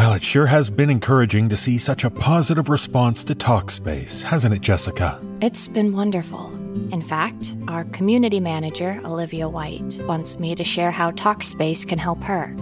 Well, it sure has been encouraging to see such a positive response to Talkspace, hasn't it, Jessica? It's been wonderful. In fact, our community manager, Olivia White, wants me to share how Talkspace can help her.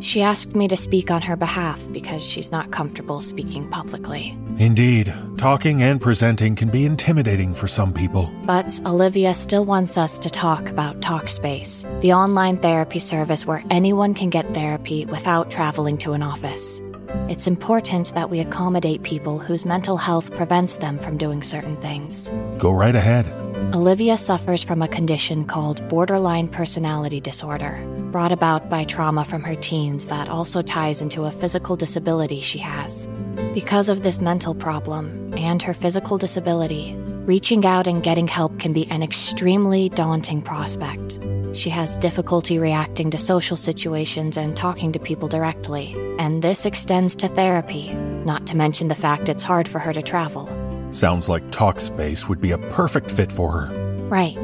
She asked me to speak on her behalf because she's not comfortable speaking publicly. Indeed, talking and presenting can be intimidating for some people. But Olivia still wants us to talk about Talkspace, the online therapy service where anyone can get therapy without traveling to an office. It's important that we accommodate people whose mental health prevents them from doing certain things. Go right ahead. Olivia suffers from a condition called borderline personality disorder, brought about by trauma from her teens that also ties into a physical disability she has. Because of this mental problem and her physical disability, reaching out and getting help can be an extremely daunting prospect. She has difficulty reacting to social situations and talking to people directly, and this extends to therapy, not to mention the fact it's hard for her to travel. Sounds like Talkspace would be a perfect fit for her. Right.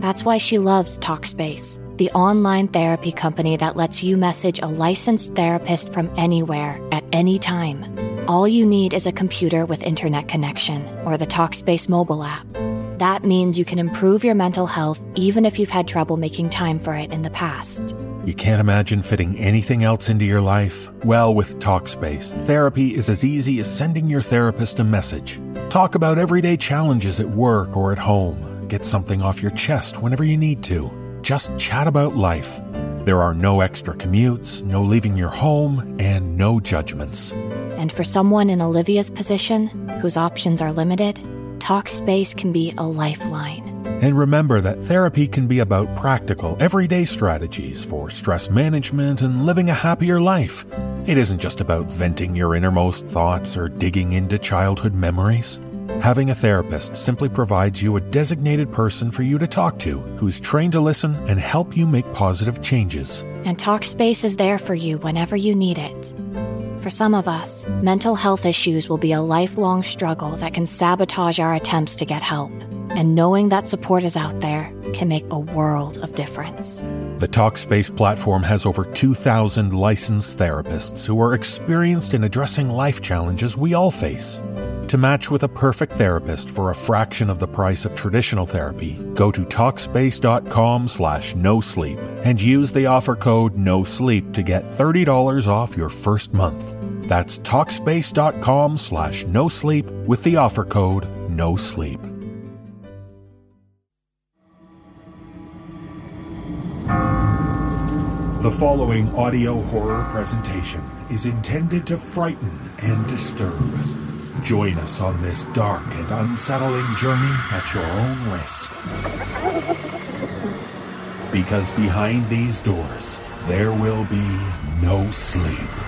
That's why she loves Talkspace, the online therapy company that lets you message a licensed therapist from anywhere at any time. All you need is a computer with internet connection or the Talkspace mobile app. That means you can improve your mental health even if you've had trouble making time for it in the past. You can't imagine fitting anything else into your life? Well, with Talkspace, therapy is as easy as sending your therapist a message. Talk about everyday challenges at work or at home. Get something off your chest whenever you need to. Just chat about life. There are no extra commutes, no leaving your home, and no judgments. And for someone in Olivia's position, whose options are limited, Talkspace can be a lifeline. And remember that therapy can be about practical, everyday strategies for stress management and living a happier life. It isn't just about venting your innermost thoughts or digging into childhood memories. Having a therapist simply provides you a designated person for you to talk to who's trained to listen and help you make positive changes. And Talkspace is there for you whenever you need it. For some of us, mental health issues will be a lifelong struggle that can sabotage our attempts to get help. And knowing that support is out there can make a world of difference. The Talkspace platform has over 2,000 licensed therapists who are experienced in addressing life challenges we all face. To match with a perfect therapist for a fraction of the price of traditional therapy, go to Talkspace.com slash no sleep and use the offer code no sleep to get $30 off your first month. That's Talkspace.com slash no sleep with the offer code no sleep. The following audio horror presentation is intended to frighten and disturb. Join us on this dark and unsettling journey at your own risk. Because behind these doors, there will be no sleep.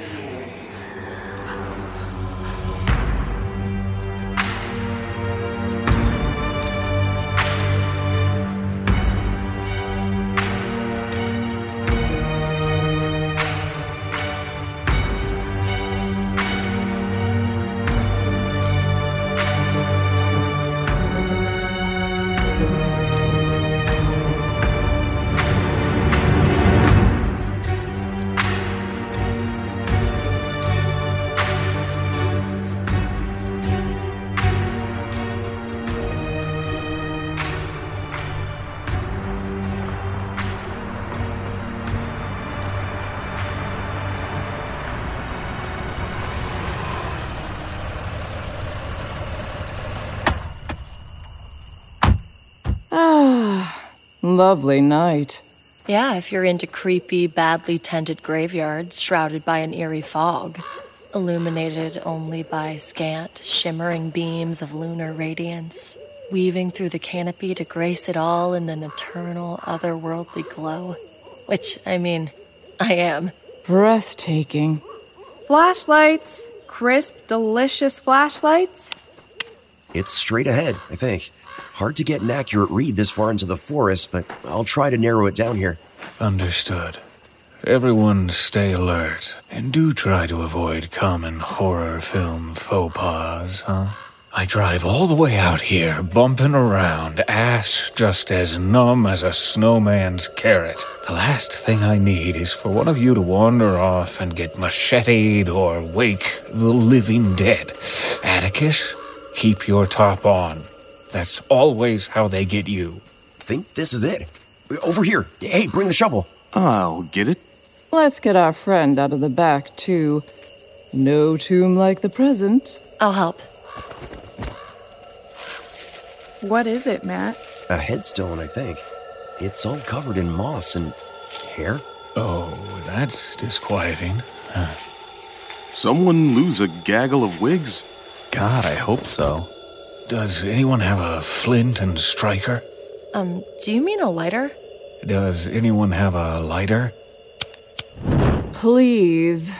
Lovely night. Yeah, if you're into creepy, badly tended graveyards shrouded by an eerie fog, illuminated only by scant, shimmering beams of lunar radiance. weaving through the canopy to grace it all in an eternal, otherworldly glow. Which, I mean, I am. Breathtaking. Flashlights! Crisp, delicious flashlights? It's straight ahead, I think. Hard to get an accurate read this far into the forest, but I'll try to narrow it down here. Understood. Everyone stay alert, and do try to avoid common horror film faux pas, huh? I drive all the way out here, bumping around, ass just as numb as a snowman's carrot. The last thing I need is for one of you to wander off and get macheted or wake the living dead. Atticus, keep your top on. That's always how they get you. Think this is it. Over here. Hey, bring the shovel. I'll get it. Let's get our friend out of the back, too. No tomb like the present. I'll help. What is it, Matt? A headstone, I think. It's all covered in moss and hair. Oh, that's disquieting. Huh. Someone lose a gaggle of wigs? God, I hope so. Does anyone have a flint and striker? Um, do you mean a lighter? Does anyone have a lighter? Please.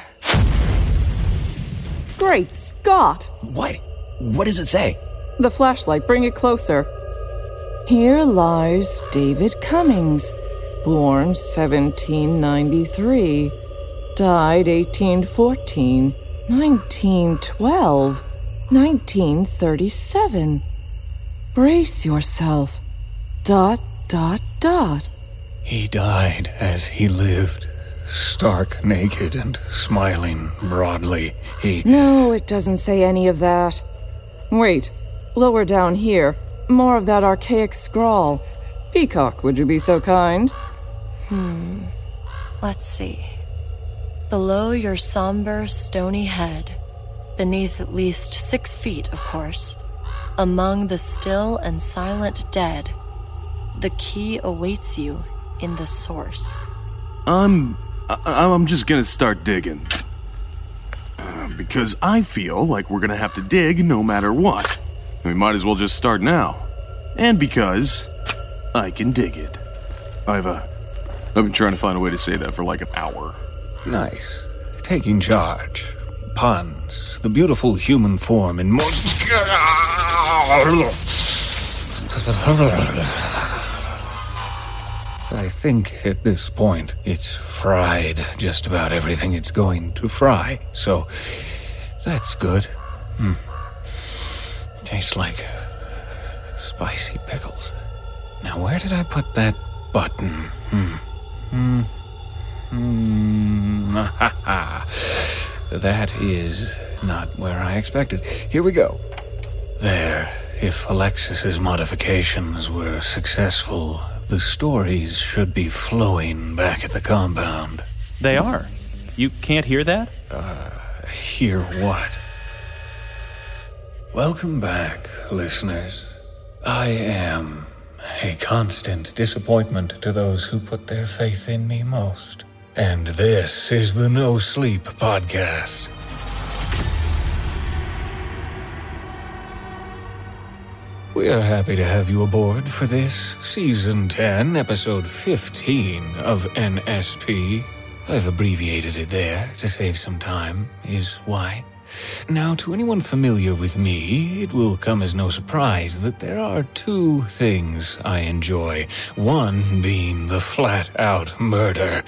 Great Scott! What? What does it say? The flashlight, bring it closer. Here lies David Cummings, born 1793, died 1814, 1912, 1937. Brace yourself. Dot, dot, dot. He died as he lived, stark naked and smiling broadly. He. No, it doesn't say any of that. Wait, lower down here, more of that archaic scrawl. Peacock, would you be so kind? Hmm. Let's see. Below your somber, stony head, beneath at least six feet, of course, among the still and silent dead, the key awaits you in the source. I'm. I, I'm just gonna start digging. Uh, because I feel like we're gonna have to dig no matter what. We might as well just start now. And because I can dig it. I've, uh, I've been trying to find a way to say that for like an hour. Nice. Taking charge. Puns. The beautiful human form in most. I think at this point it's fried just about everything it's going to fry, so that's good. Hmm. Tastes like spicy pickles. Now, where did I put that button? Hmm. Hmm. Hmm. That is not where I expected. Here we go. There. If Alexis's modifications were successful, the stories should be flowing back at the compound. They are. You can't hear that? Uh, hear what? Welcome back, listeners. I am a constant disappointment to those who put their faith in me most. And this is the No Sleep Podcast. We are happy to have you aboard for this Season 10, Episode 15 of NSP. I've abbreviated it there to save some time, is why. Now, to anyone familiar with me, it will come as no surprise that there are two things I enjoy. One being the flat out murder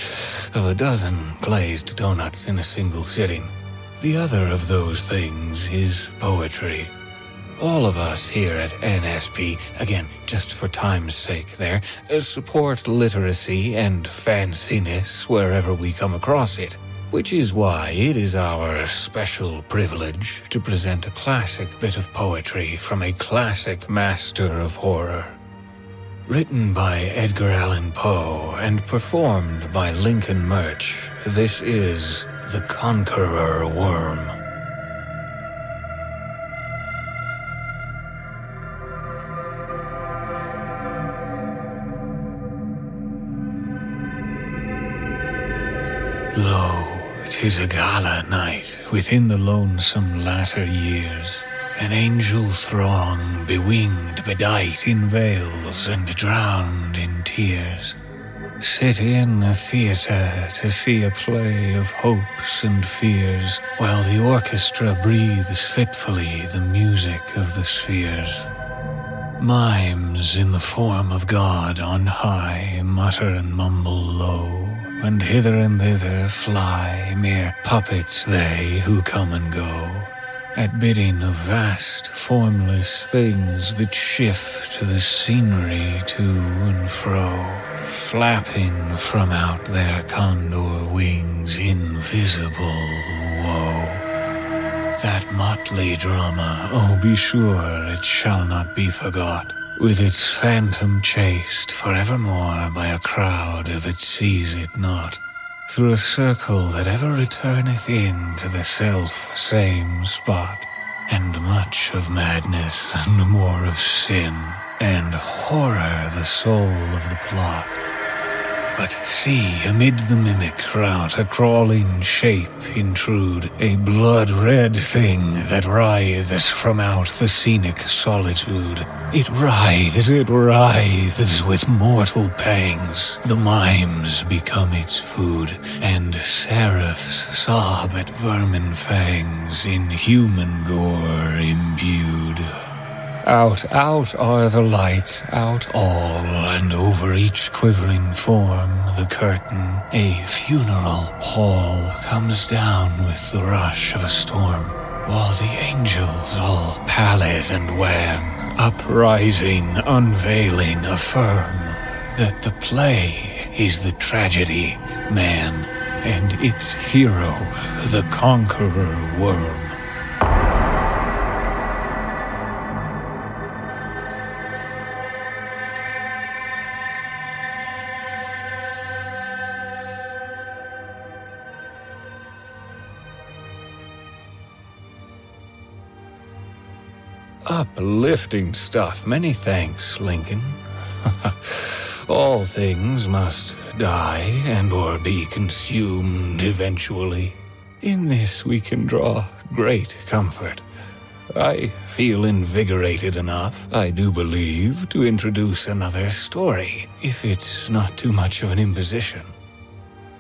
of a dozen glazed donuts in a single sitting. The other of those things is poetry. All of us here at NSP, again, just for time's sake there, support literacy and fanciness wherever we come across it. Which is why it is our special privilege to present a classic bit of poetry from a classic master of horror. Written by Edgar Allan Poe and performed by Lincoln Murch, this is The Conqueror Worm. 'Tis a gala night within the lonesome latter years. an angel throng, bewinged, bedight in veils and drowned in tears, sit in a theatre to see a play of hopes and fears, while the orchestra breathes fitfully the music of the spheres. Mimes in the form of God on high mutter and mumble low, and hither and thither fly mere puppets they who come and go, at bidding of vast formless things that shift the scenery to and fro, flapping from out their condor wings invisible woe. That motley drama, oh, be sure it shall not be forgot, with its phantom chased forevermore by a crowd that sees it not, through a circle that ever returneth in to the self same spot, and much of madness and more of sin, and horror the soul of the plot. But see, amid the mimic rout, a crawling shape intrude, a blood-red thing that writhes from out the scenic solitude. It writhes, it writhes with mortal pangs. The mimes become its food, and seraphs sob at vermin fangs in human gore imbued. Out, out are the lights, out all, and over each quivering form, the curtain, a funeral pall, comes down with the rush of a storm, while the angels, all pallid and wan, uprising, unveiling, affirm that the play is the tragedy, man, and its hero, the conqueror worm. Uplifting stuff. Many thanks, Lincoln. All things must die and or be consumed eventually. In this we can draw great comfort. I feel invigorated enough, I do believe, to introduce another story, if it's not too much of an imposition.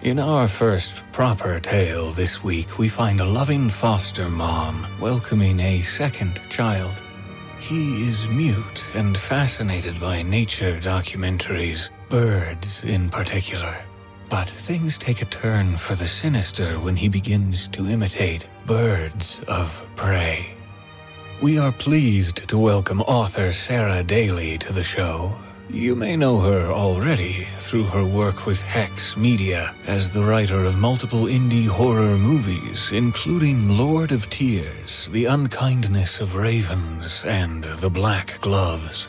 In our first proper tale this week, we find a loving foster mom welcoming a second child. He is mute and fascinated by nature documentaries, birds in particular. But things take a turn for the sinister when he begins to imitate birds of prey. We are pleased to welcome author Sarah Daly to the show. You may know her already through her work with Hex Media as the writer of multiple indie horror movies, including Lord of Tears, The Unkindness of Ravens, and The Black Gloves.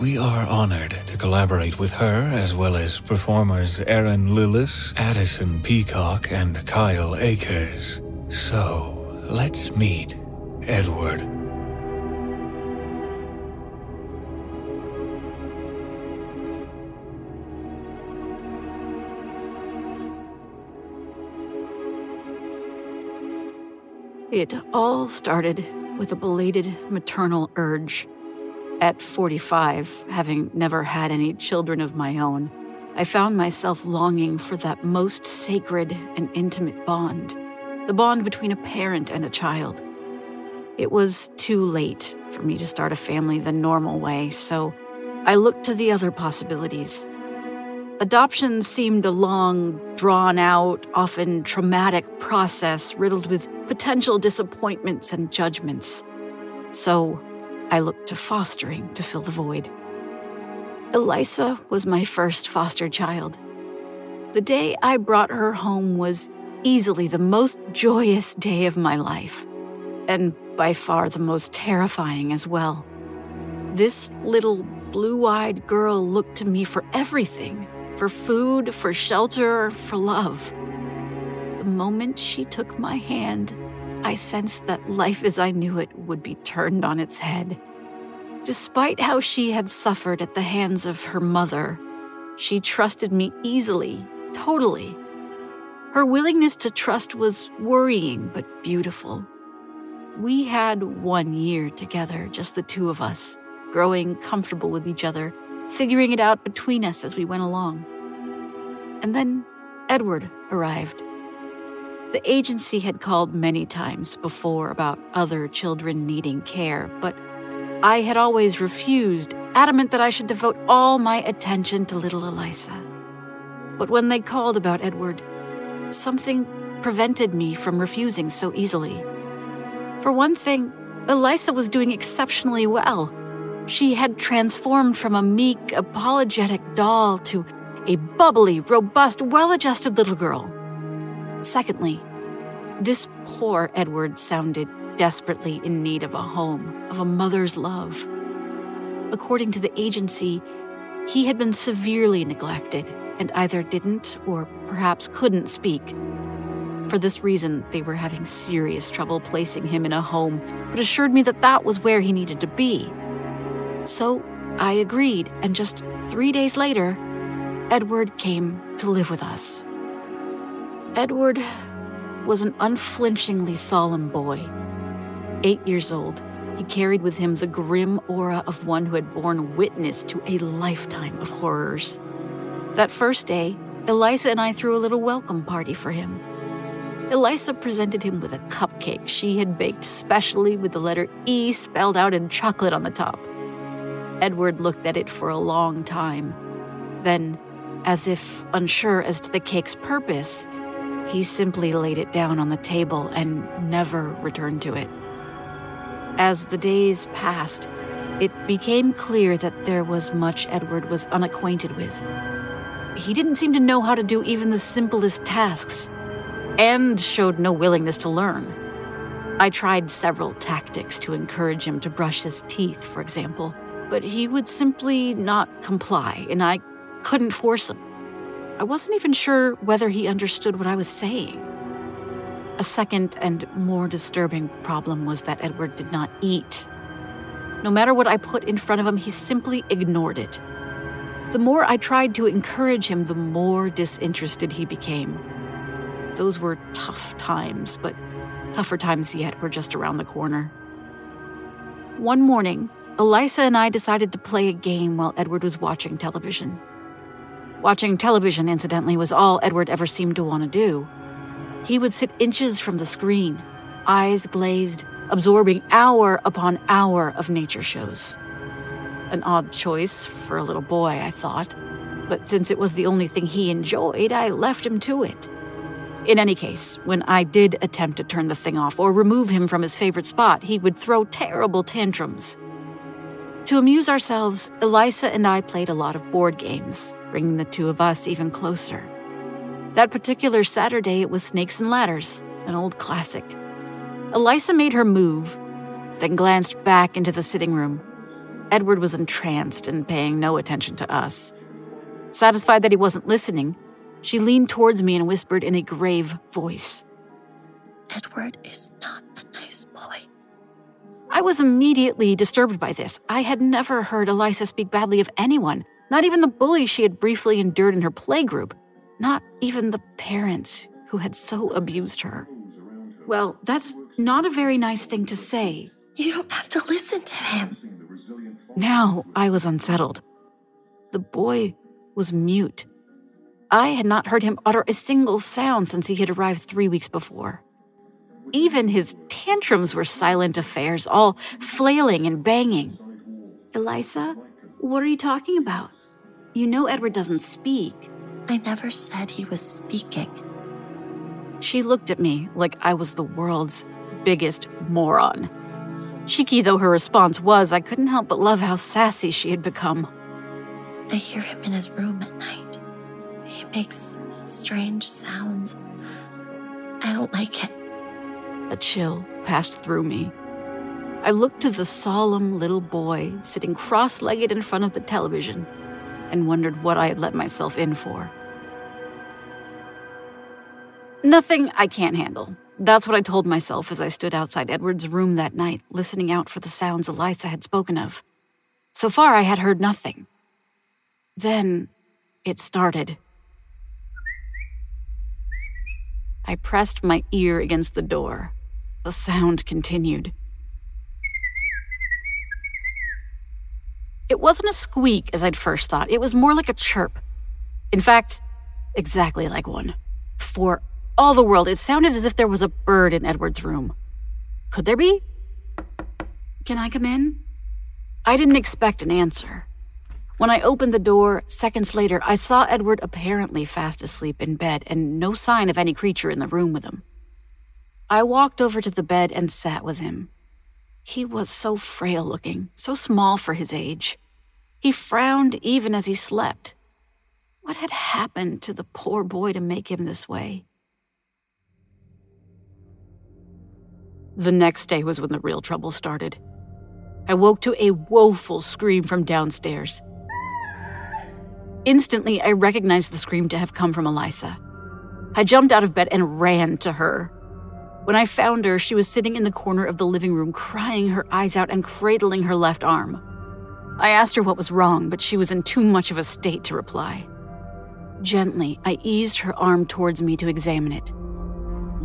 We are honored to collaborate with her as well as performers Erin Lillis, Addison Peacock, and Kyle Akers. So, let's meet Edward. It all started with a belated maternal urge. At 45, having never had any children of my own, I found myself longing for that most sacred and intimate bond the bond between a parent and a child. It was too late for me to start a family the normal way, so I looked to the other possibilities. Adoption seemed a long, drawn out, often traumatic process riddled with potential disappointments and judgments. So I looked to fostering to fill the void. Elisa was my first foster child. The day I brought her home was easily the most joyous day of my life, and by far the most terrifying as well. This little blue eyed girl looked to me for everything for food, for shelter, for love. The moment she took my hand, I sensed that life as I knew it would be turned on its head. Despite how she had suffered at the hands of her mother, she trusted me easily, totally. Her willingness to trust was worrying but beautiful. We had one year together, just the two of us, growing comfortable with each other, figuring it out between us as we went along. And then Edward arrived. The agency had called many times before about other children needing care, but I had always refused, adamant that I should devote all my attention to little Eliza. But when they called about Edward, something prevented me from refusing so easily. For one thing, Eliza was doing exceptionally well. She had transformed from a meek, apologetic doll to a bubbly, robust, well adjusted little girl. Secondly, this poor Edward sounded desperately in need of a home, of a mother's love. According to the agency, he had been severely neglected and either didn't or perhaps couldn't speak. For this reason, they were having serious trouble placing him in a home, but assured me that that was where he needed to be. So I agreed, and just three days later, Edward came to live with us. Edward was an unflinchingly solemn boy. Eight years old, he carried with him the grim aura of one who had borne witness to a lifetime of horrors. That first day, Eliza and I threw a little welcome party for him. Eliza presented him with a cupcake she had baked specially with the letter E spelled out in chocolate on the top. Edward looked at it for a long time. Then, as if unsure as to the cake's purpose, he simply laid it down on the table and never returned to it. As the days passed, it became clear that there was much Edward was unacquainted with. He didn't seem to know how to do even the simplest tasks, and showed no willingness to learn. I tried several tactics to encourage him to brush his teeth, for example, but he would simply not comply, and I couldn't force him. I wasn't even sure whether he understood what I was saying. A second and more disturbing problem was that Edward did not eat. No matter what I put in front of him, he simply ignored it. The more I tried to encourage him, the more disinterested he became. Those were tough times, but tougher times yet were just around the corner. One morning, Eliza and I decided to play a game while Edward was watching television. Watching television, incidentally, was all Edward ever seemed to want to do. He would sit inches from the screen, eyes glazed, absorbing hour upon hour of nature shows. An odd choice for a little boy, I thought, but since it was the only thing he enjoyed, I left him to it. In any case, when I did attempt to turn the thing off or remove him from his favorite spot, he would throw terrible tantrums. To amuse ourselves, Eliza and I played a lot of board games, bringing the two of us even closer. That particular Saturday, it was Snakes and Ladders, an old classic. Eliza made her move, then glanced back into the sitting room. Edward was entranced and paying no attention to us. Satisfied that he wasn't listening, she leaned towards me and whispered in a grave voice Edward is not a nice boy. I was immediately disturbed by this. I had never heard Eliza speak badly of anyone, not even the bully she had briefly endured in her playgroup, not even the parents who had so abused her. Well, that's not a very nice thing to say. You don't have to listen to him. Now I was unsettled. The boy was mute. I had not heard him utter a single sound since he had arrived three weeks before. Even his tantrums were silent affairs, all flailing and banging. Eliza, what are you talking about? You know Edward doesn't speak. I never said he was speaking. She looked at me like I was the world's biggest moron. Cheeky though her response was, I couldn't help but love how sassy she had become. I hear him in his room at night. He makes strange sounds. I don't like it. A chill passed through me. I looked to the solemn little boy sitting cross legged in front of the television and wondered what I had let myself in for. Nothing I can't handle. That's what I told myself as I stood outside Edward's room that night, listening out for the sounds Eliza had spoken of. So far, I had heard nothing. Then it started. I pressed my ear against the door. The sound continued. It wasn't a squeak as I'd first thought, it was more like a chirp. In fact, exactly like one. For all the world, it sounded as if there was a bird in Edward's room. Could there be? Can I come in? I didn't expect an answer. When I opened the door, seconds later, I saw Edward apparently fast asleep in bed and no sign of any creature in the room with him. I walked over to the bed and sat with him. He was so frail looking, so small for his age. He frowned even as he slept. What had happened to the poor boy to make him this way? The next day was when the real trouble started. I woke to a woeful scream from downstairs. Instantly, I recognized the scream to have come from Elisa. I jumped out of bed and ran to her. When I found her, she was sitting in the corner of the living room, crying her eyes out and cradling her left arm. I asked her what was wrong, but she was in too much of a state to reply. Gently, I eased her arm towards me to examine it.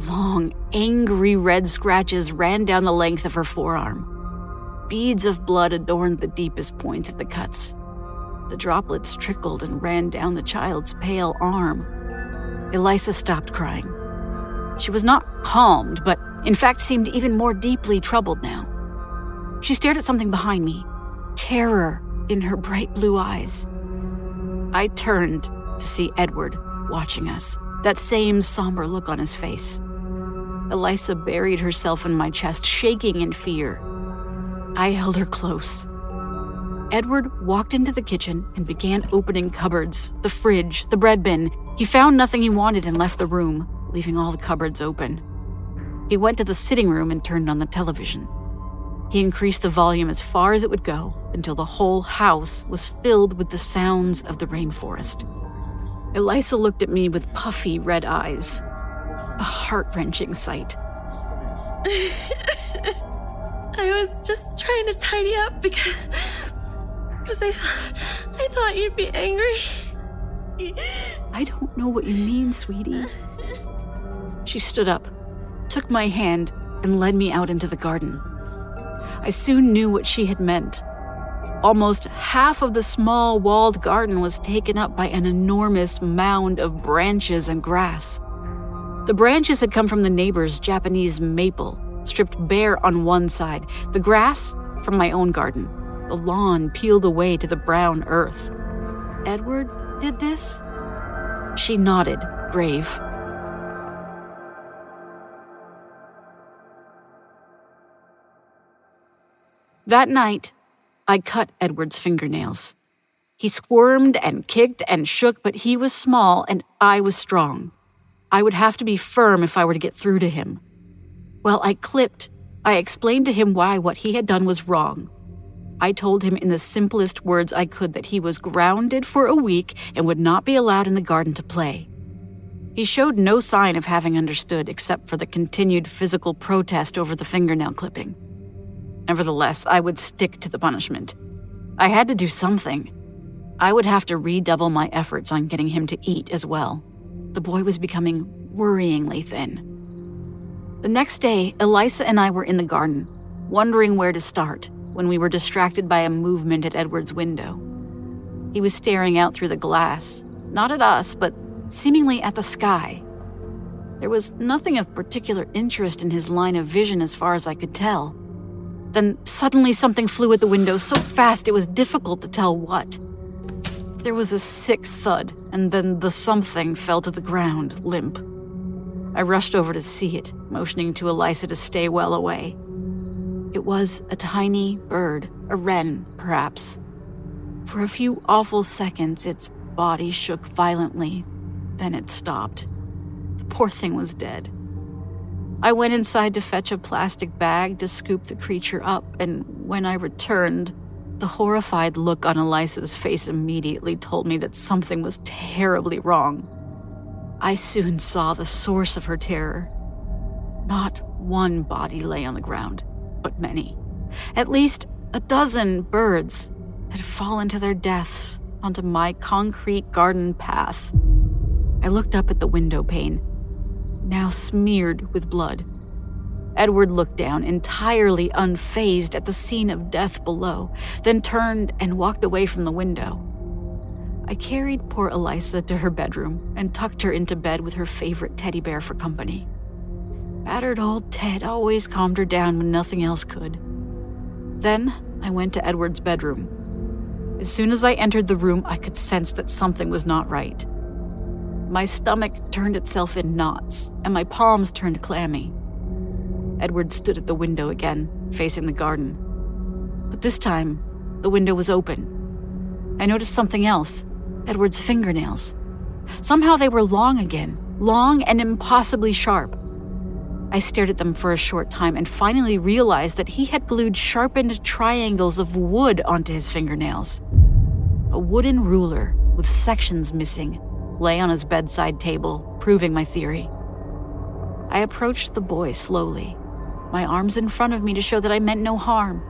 Long, angry red scratches ran down the length of her forearm. Beads of blood adorned the deepest points of the cuts. The droplets trickled and ran down the child's pale arm. Elisa stopped crying. She was not calmed, but in fact seemed even more deeply troubled now. She stared at something behind me, terror in her bright blue eyes. I turned to see Edward watching us, that same somber look on his face. Elisa buried herself in my chest, shaking in fear. I held her close. Edward walked into the kitchen and began opening cupboards, the fridge, the bread bin. He found nothing he wanted and left the room, leaving all the cupboards open. He went to the sitting room and turned on the television. He increased the volume as far as it would go until the whole house was filled with the sounds of the rainforest. Elisa looked at me with puffy red eyes. A heart wrenching sight. I was just trying to tidy up because. because I, I thought you'd be angry. I don't know what you mean, sweetie. She stood up, took my hand, and led me out into the garden. I soon knew what she had meant. Almost half of the small walled garden was taken up by an enormous mound of branches and grass. The branches had come from the neighbor's Japanese maple, stripped bare on one side, the grass from my own garden, the lawn peeled away to the brown earth. Edward did this? She nodded, grave. That night, I cut Edward's fingernails. He squirmed and kicked and shook, but he was small and I was strong. I would have to be firm if I were to get through to him. While I clipped, I explained to him why what he had done was wrong. I told him in the simplest words I could that he was grounded for a week and would not be allowed in the garden to play. He showed no sign of having understood except for the continued physical protest over the fingernail clipping. Nevertheless, I would stick to the punishment. I had to do something. I would have to redouble my efforts on getting him to eat as well. The boy was becoming worryingly thin. The next day, Elisa and I were in the garden, wondering where to start, when we were distracted by a movement at Edward's window. He was staring out through the glass, not at us, but seemingly at the sky. There was nothing of particular interest in his line of vision as far as I could tell. Then suddenly something flew at the window so fast it was difficult to tell what. There was a sick thud, and then the something fell to the ground, limp. I rushed over to see it, motioning to Elisa to stay well away. It was a tiny bird, a wren, perhaps. For a few awful seconds, its body shook violently, then it stopped. The poor thing was dead. I went inside to fetch a plastic bag to scoop the creature up, and when I returned, the horrified look on Elisa's face immediately told me that something was terribly wrong. I soon saw the source of her terror. Not one body lay on the ground, but many. At least a dozen birds had fallen to their deaths onto my concrete garden path. I looked up at the window pane now smeared with blood. Edward looked down, entirely unfazed at the scene of death below, then turned and walked away from the window. I carried poor Eliza to her bedroom and tucked her into bed with her favorite teddy bear for company. Battered old Ted always calmed her down when nothing else could. Then I went to Edward's bedroom. As soon as I entered the room, I could sense that something was not right. My stomach turned itself in knots, and my palms turned clammy. Edward stood at the window again, facing the garden. But this time, the window was open. I noticed something else Edward's fingernails. Somehow they were long again, long and impossibly sharp. I stared at them for a short time and finally realized that he had glued sharpened triangles of wood onto his fingernails. A wooden ruler with sections missing lay on his bedside table, proving my theory. I approached the boy slowly, my arms in front of me to show that I meant no harm.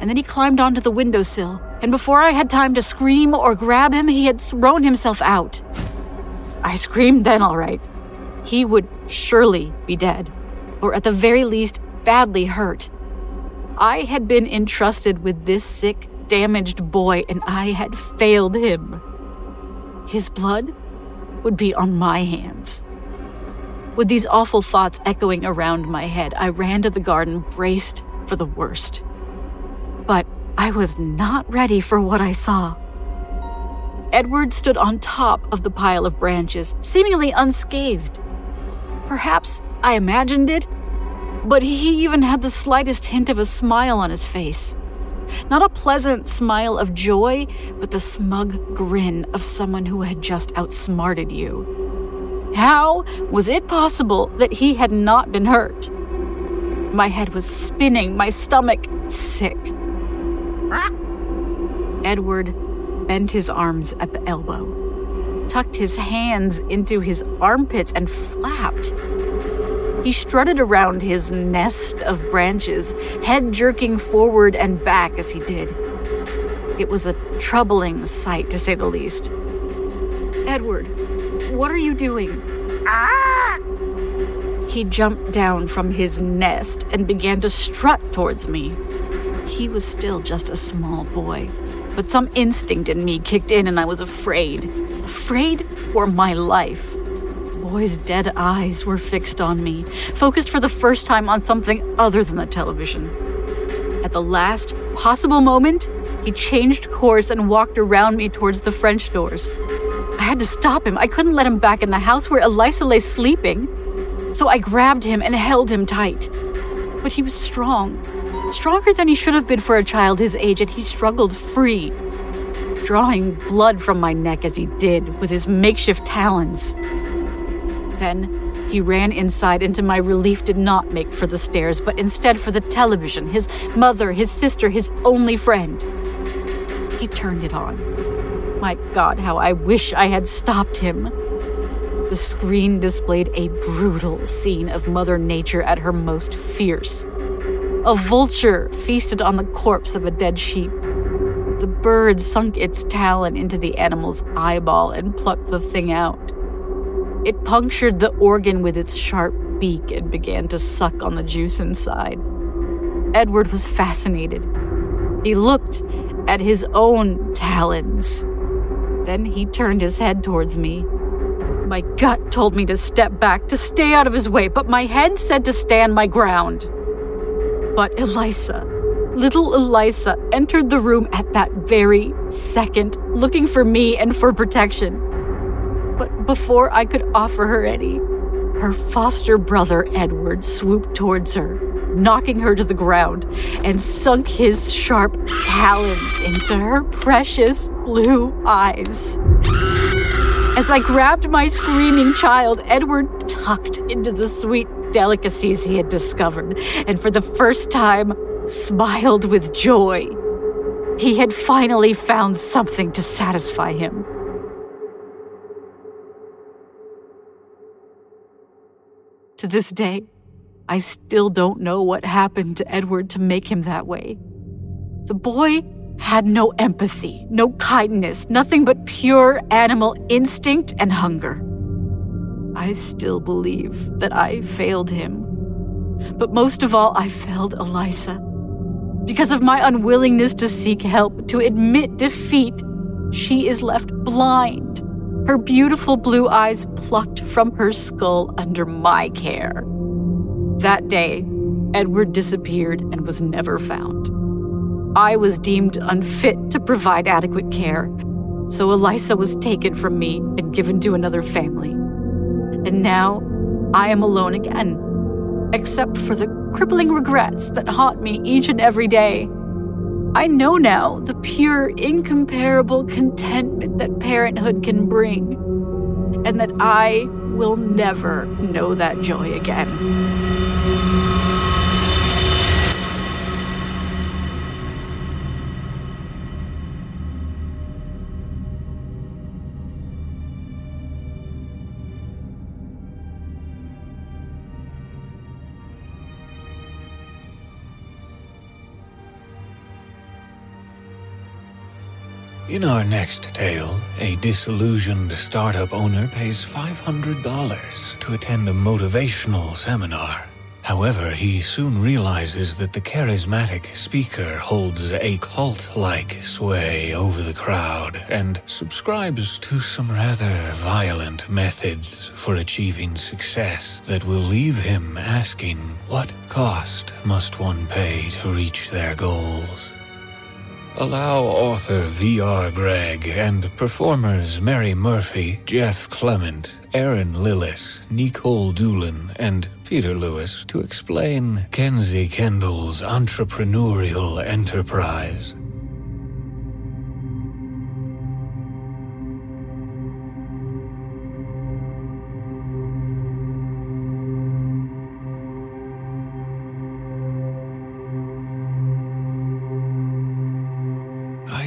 And then he climbed onto the windowsill, and before I had time to scream or grab him, he had thrown himself out. I screamed then, all right. He would surely be dead, or at the very least, badly hurt. I had been entrusted with this sick, damaged boy, and I had failed him. His blood would be on my hands. With these awful thoughts echoing around my head, I ran to the garden, braced for the worst. But I was not ready for what I saw. Edward stood on top of the pile of branches, seemingly unscathed. Perhaps I imagined it, but he even had the slightest hint of a smile on his face. Not a pleasant smile of joy, but the smug grin of someone who had just outsmarted you. How was it possible that he had not been hurt? My head was spinning, my stomach sick. Edward bent his arms at the elbow, tucked his hands into his armpits, and flapped. He strutted around his nest of branches, head jerking forward and back as he did. It was a troubling sight, to say the least. Edward, what are you doing? Ah! He jumped down from his nest and began to strut towards me. He was still just a small boy, but some instinct in me kicked in and I was afraid. Afraid for my life. Boy's dead eyes were fixed on me, focused for the first time on something other than the television. At the last possible moment, he changed course and walked around me towards the French doors. I had to stop him. I couldn't let him back in the house where Elisa lay sleeping. So I grabbed him and held him tight. But he was strong, stronger than he should have been for a child his age, and he struggled free, drawing blood from my neck as he did with his makeshift talons. Then he ran inside, and to my relief, did not make for the stairs, but instead for the television, his mother, his sister, his only friend. He turned it on. My God, how I wish I had stopped him. The screen displayed a brutal scene of Mother Nature at her most fierce. A vulture feasted on the corpse of a dead sheep. The bird sunk its talon into the animal's eyeball and plucked the thing out. It punctured the organ with its sharp beak and began to suck on the juice inside. Edward was fascinated. He looked at his own talons. Then he turned his head towards me. My gut told me to step back, to stay out of his way, but my head said to stand my ground. But Elisa, little Elisa, entered the room at that very second, looking for me and for protection. But before I could offer her any, her foster brother Edward swooped towards her, knocking her to the ground, and sunk his sharp talons into her precious blue eyes. As I grabbed my screaming child, Edward tucked into the sweet delicacies he had discovered, and for the first time, smiled with joy. He had finally found something to satisfy him. To this day, I still don't know what happened to Edward to make him that way. The boy had no empathy, no kindness, nothing but pure animal instinct and hunger. I still believe that I failed him. But most of all, I failed Elisa. Because of my unwillingness to seek help, to admit defeat, she is left blind, her beautiful blue eyes plucked from her skull under my care. That day, Edward disappeared and was never found. I was deemed unfit to provide adequate care, so Elisa was taken from me and given to another family. And now I am alone again, except for the crippling regrets that haunt me each and every day. I know now the pure, incomparable contentment that parenthood can bring, and that I will never know that joy again. In our next tale, a disillusioned startup owner pays $500 to attend a motivational seminar. However, he soon realizes that the charismatic speaker holds a cult like sway over the crowd and subscribes to some rather violent methods for achieving success that will leave him asking what cost must one pay to reach their goals. Allow author V.R. Gregg and performers Mary Murphy, Jeff Clement, Erin Lillis, Nikolle Doolin, and Peter Lewis to explain Kensey Kendall's entrepreneurial enterprise.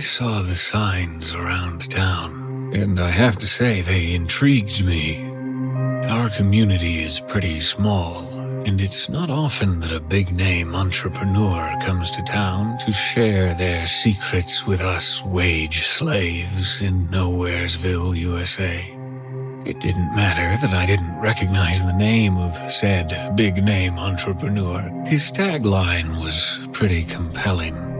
Saw the signs around town, and I have to say they intrigued me. Our community is pretty small, and it's not often that a big name entrepreneur comes to town to share their secrets with us wage slaves in Nowheresville, USA. It didn't matter that I didn't recognize the name of said big name entrepreneur. His tagline was pretty compelling.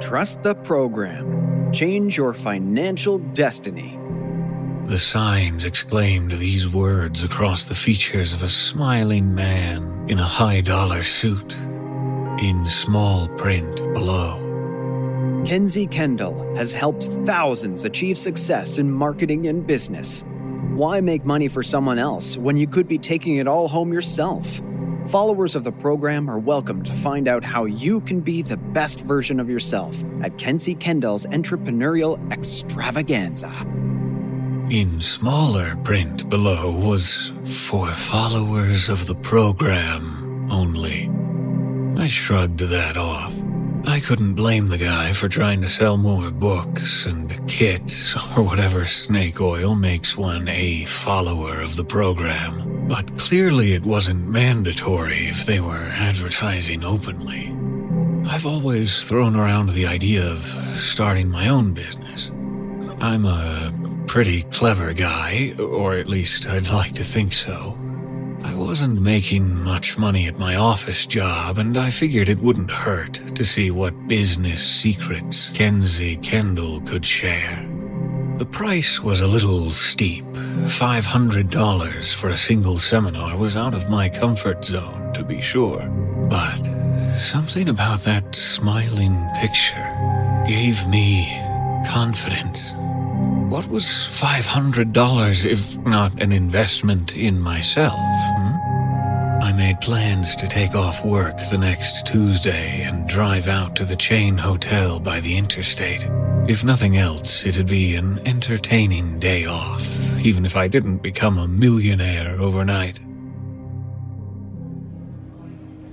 Trust the program. Change your financial destiny. The signs exclaimed these words across the features of a smiling man in a high dollar suit, in small print below. Kensey Kendall has helped thousands achieve success in marketing and business. Why make money for someone else when you could be taking it all home yourself? Followers of the program are welcome to find out how you can be the best version of yourself at Kensey Kendall's Entrepreneurial Extravaganza. In smaller print below was for followers of the program only. I shrugged that off. I couldn't blame the guy for trying to sell more books and kits or whatever snake oil makes one a follower of the program. But clearly it wasn't mandatory if they were advertising openly. I've always thrown around the idea of starting my own business. I'm a pretty clever guy, or at least I'd like to think so. I wasn't making much money at my office job, and I figured it wouldn't hurt to see what business secrets Kensey Kendall could share. The price was a little steep. $500 for a single seminar was out of my comfort zone, to be sure. But something about that smiling picture gave me confidence. What was $500 if not an investment in myself? Hmm? I made plans to take off work the next Tuesday and drive out to the chain hotel by the interstate. If nothing else, it'd be an entertaining day off, even if I didn't become a millionaire overnight.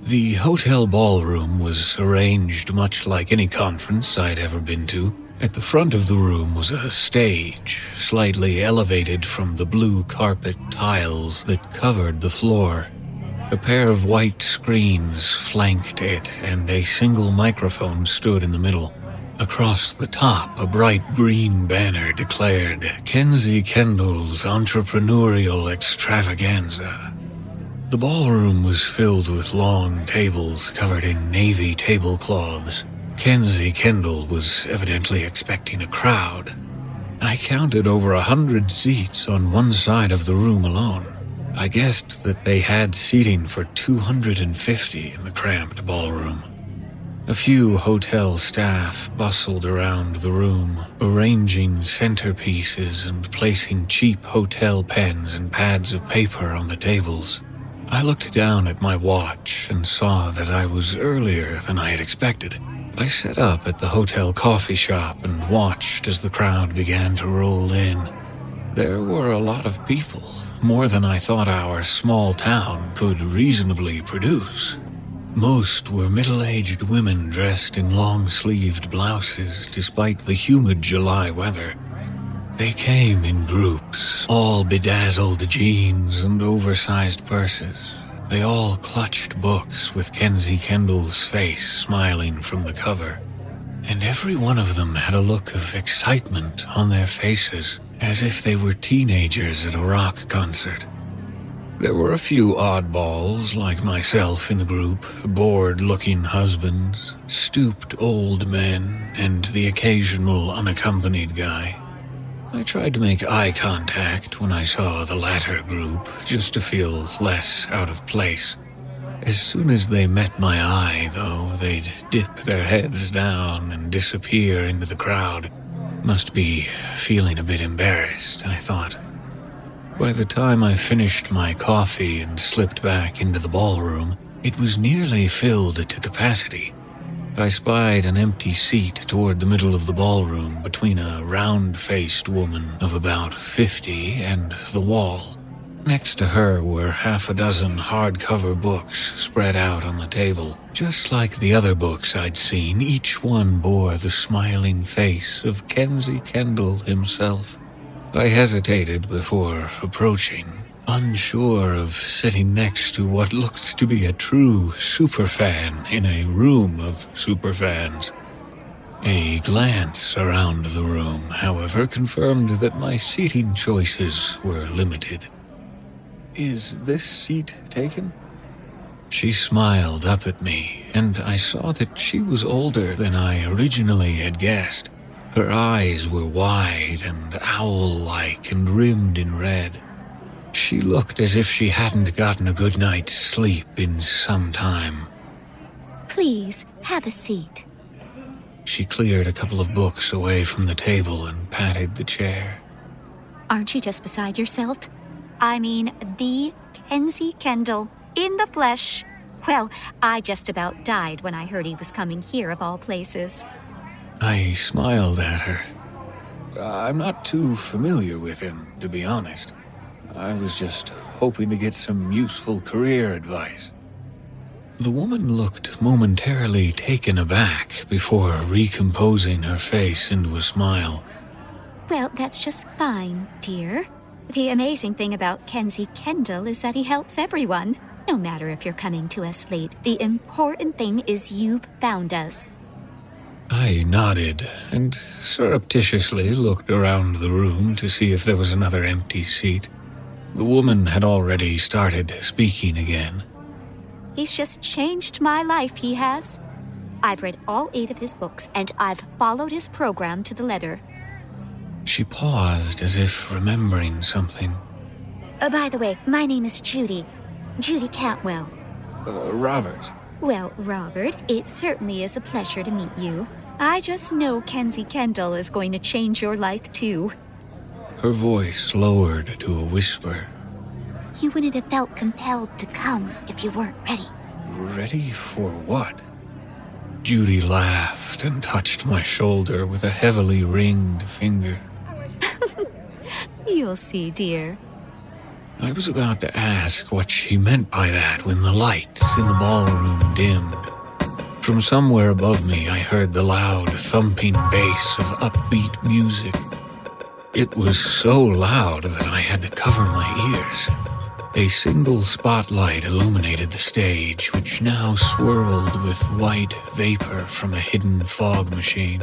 The hotel ballroom was arranged much like any conference I'd ever been to. At the front of the room was a stage, slightly elevated from the blue carpet tiles that covered the floor. A pair of white screens flanked it, and a single microphone stood in the middle. Across the top, a bright green banner declared Kensey Kendall's Entrepreneurial Extravaganza. The ballroom was filled with long tables covered in navy tablecloths. Kensey Kendall was evidently expecting a crowd. I counted over a hundred seats on one side of the room alone. I guessed that they had seating for 250 in the cramped ballroom. A few hotel staff bustled around the room, arranging centerpieces and placing cheap hotel pens and pads of paper on the tables. I looked down at my watch and saw that I was earlier than I had expected. I set up at the hotel coffee shop and watched as the crowd began to roll in. There were a lot of people, more than I thought our small town could reasonably produce. Most were middle aged women dressed in long sleeved blouses despite the humid July weather. They came in groups, all bedazzled jeans and oversized purses. They all clutched books with Kensey Kendall's face smiling from the cover. And every one of them had a look of excitement on their faces, as if they were teenagers at a rock concert. There were a few oddballs like myself in the group, bored looking husbands, stooped old men, and the occasional unaccompanied guy. I tried to make eye contact when I saw the latter group, just to feel less out of place. As soon as they met my eye, though, they'd dip their heads down and disappear into the crowd. Must be feeling a bit embarrassed, I thought. By the time I finished my coffee and slipped back into the ballroom, it was nearly filled to capacity. I spied an empty seat toward the middle of the ballroom between a round faced woman of about 50 and the wall. Next to her were half a dozen hardcover books spread out on the table. Just like the other books I'd seen, each one bore the smiling face of Kensey Kendall himself. I hesitated before approaching, unsure of sitting next to what looked to be a true superfan in a room of superfans. A glance around the room, however, confirmed that my seating choices were limited. Is this seat taken? She smiled up at me, and I saw that she was older than I originally had guessed. Her eyes were wide and owl like and rimmed in red. She looked as if she hadn't gotten a good night's sleep in some time. Please, have a seat. She cleared a couple of books away from the table and patted the chair. Aren't you just beside yourself? I mean, the Kensey Kendall, in the flesh. Well, I just about died when I heard he was coming here, of all places. I smiled at her. I'm not too familiar with him, to be honest. I was just hoping to get some useful career advice. The woman looked momentarily taken aback before recomposing her face into a smile. Well, that's just fine, dear. The amazing thing about Kensey Kendall is that he helps everyone. No matter if you're coming to us late, the important thing is you've found us. I nodded and surreptitiously looked around the room to see if there was another empty seat. The woman had already started speaking again. He's just changed my life, he has. I've read all eight of his books, and I've followed his program to the letter. She paused as if remembering something. Uh, by the way, my name is Judy. Judy Cantwell. Uh, Robert. Well, Robert, it certainly is a pleasure to meet you. I just know Kensey Kendall is going to change your life too. Her voice lowered to a whisper. You wouldn't have felt compelled to come if you weren't ready. Ready for what? Judy laughed and touched my shoulder with a heavily ringed finger. You'll see, dear. I was about to ask what she meant by that when the lights in the ballroom dimmed. From somewhere above me, I heard the loud, thumping bass of upbeat music. It was so loud that I had to cover my ears. A single spotlight illuminated the stage, which now swirled with white vapor from a hidden fog machine.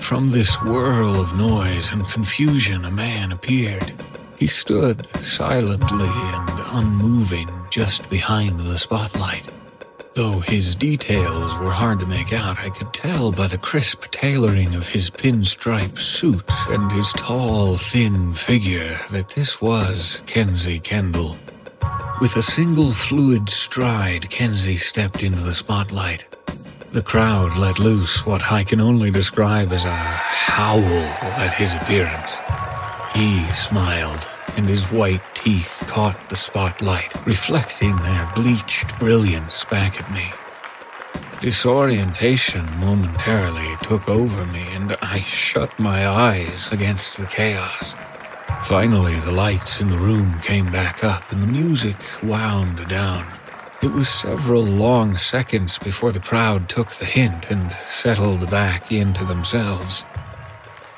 From this whirl of noise and confusion, a man appeared. He stood silently and unmoving, just behind the spotlight. Though his details were hard to make out, I could tell by the crisp tailoring of his pinstripe suit and his tall, thin figure that this was Kensey Kendall. With a single fluid stride, Kensey stepped into the spotlight. The crowd let loose what I can only describe as a howl at his appearance. He smiled, and his white teeth caught the spotlight, reflecting their bleached brilliance back at me. Disorientation momentarily took over me, and I shut my eyes against the chaos. Finally, the lights in the room came back up, and the music wound down. It was several long seconds before the crowd took the hint and settled back into themselves.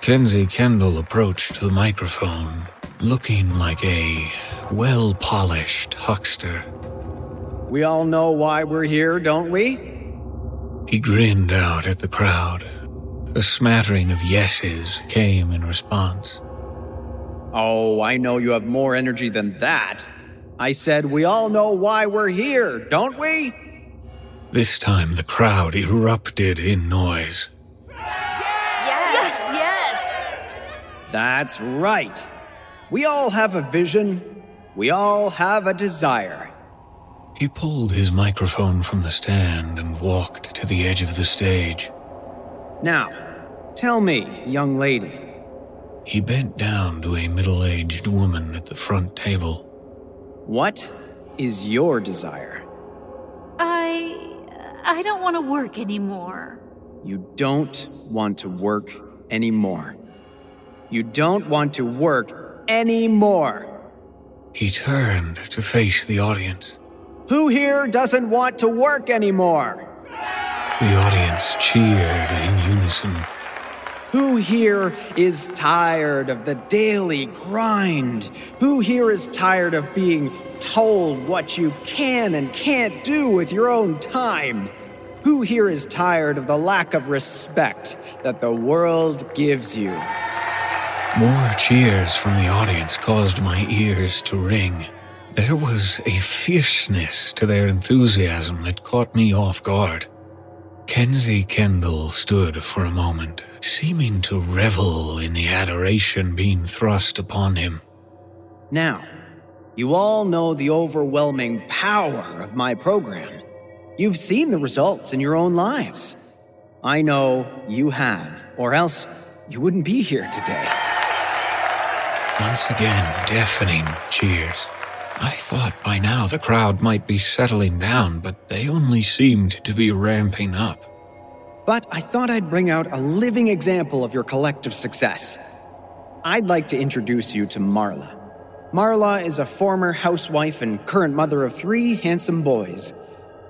Kensey Kendall approached the microphone, looking like a well polished huckster. We all know why we're here, don't we? He grinned out at the crowd. A smattering of yeses came in response. Oh, I know you have more energy than that. I said we all know why we're here, don't we? This time the crowd erupted in noise. Yes, yes. Yes! That's right. We all have a vision. We all have a desire. He pulled his microphone from the stand and walked to the edge of the stage. Now, tell me, young lady. He bent down to a middle aged woman at the front table. What is your desire? I. I don't want to work anymore. You don't want to work anymore. You don't want to work anymore. He turned to face the audience. Who here doesn't want to work anymore? The audience cheered in unison. Who here is tired of the daily grind? Who here is tired of being told what you can and can't do with your own time? Who here is tired of the lack of respect that the world gives you? More cheers from the audience caused my ears to ring. There was a fierceness to their enthusiasm that caught me off guard. Kensey Kendall stood for a moment, seeming to revel in the adoration being thrust upon him. Now, you all know the overwhelming power of my program. You've seen the results in your own lives. I know you have, or else you wouldn't be here today. Once again, deafening cheers. I thought by now the crowd might be settling down, but they only seemed to be ramping up. But I thought I'd bring out a living example of your collective success. I'd like to introduce you to Marla. Marla is a former housewife and current mother of three handsome boys.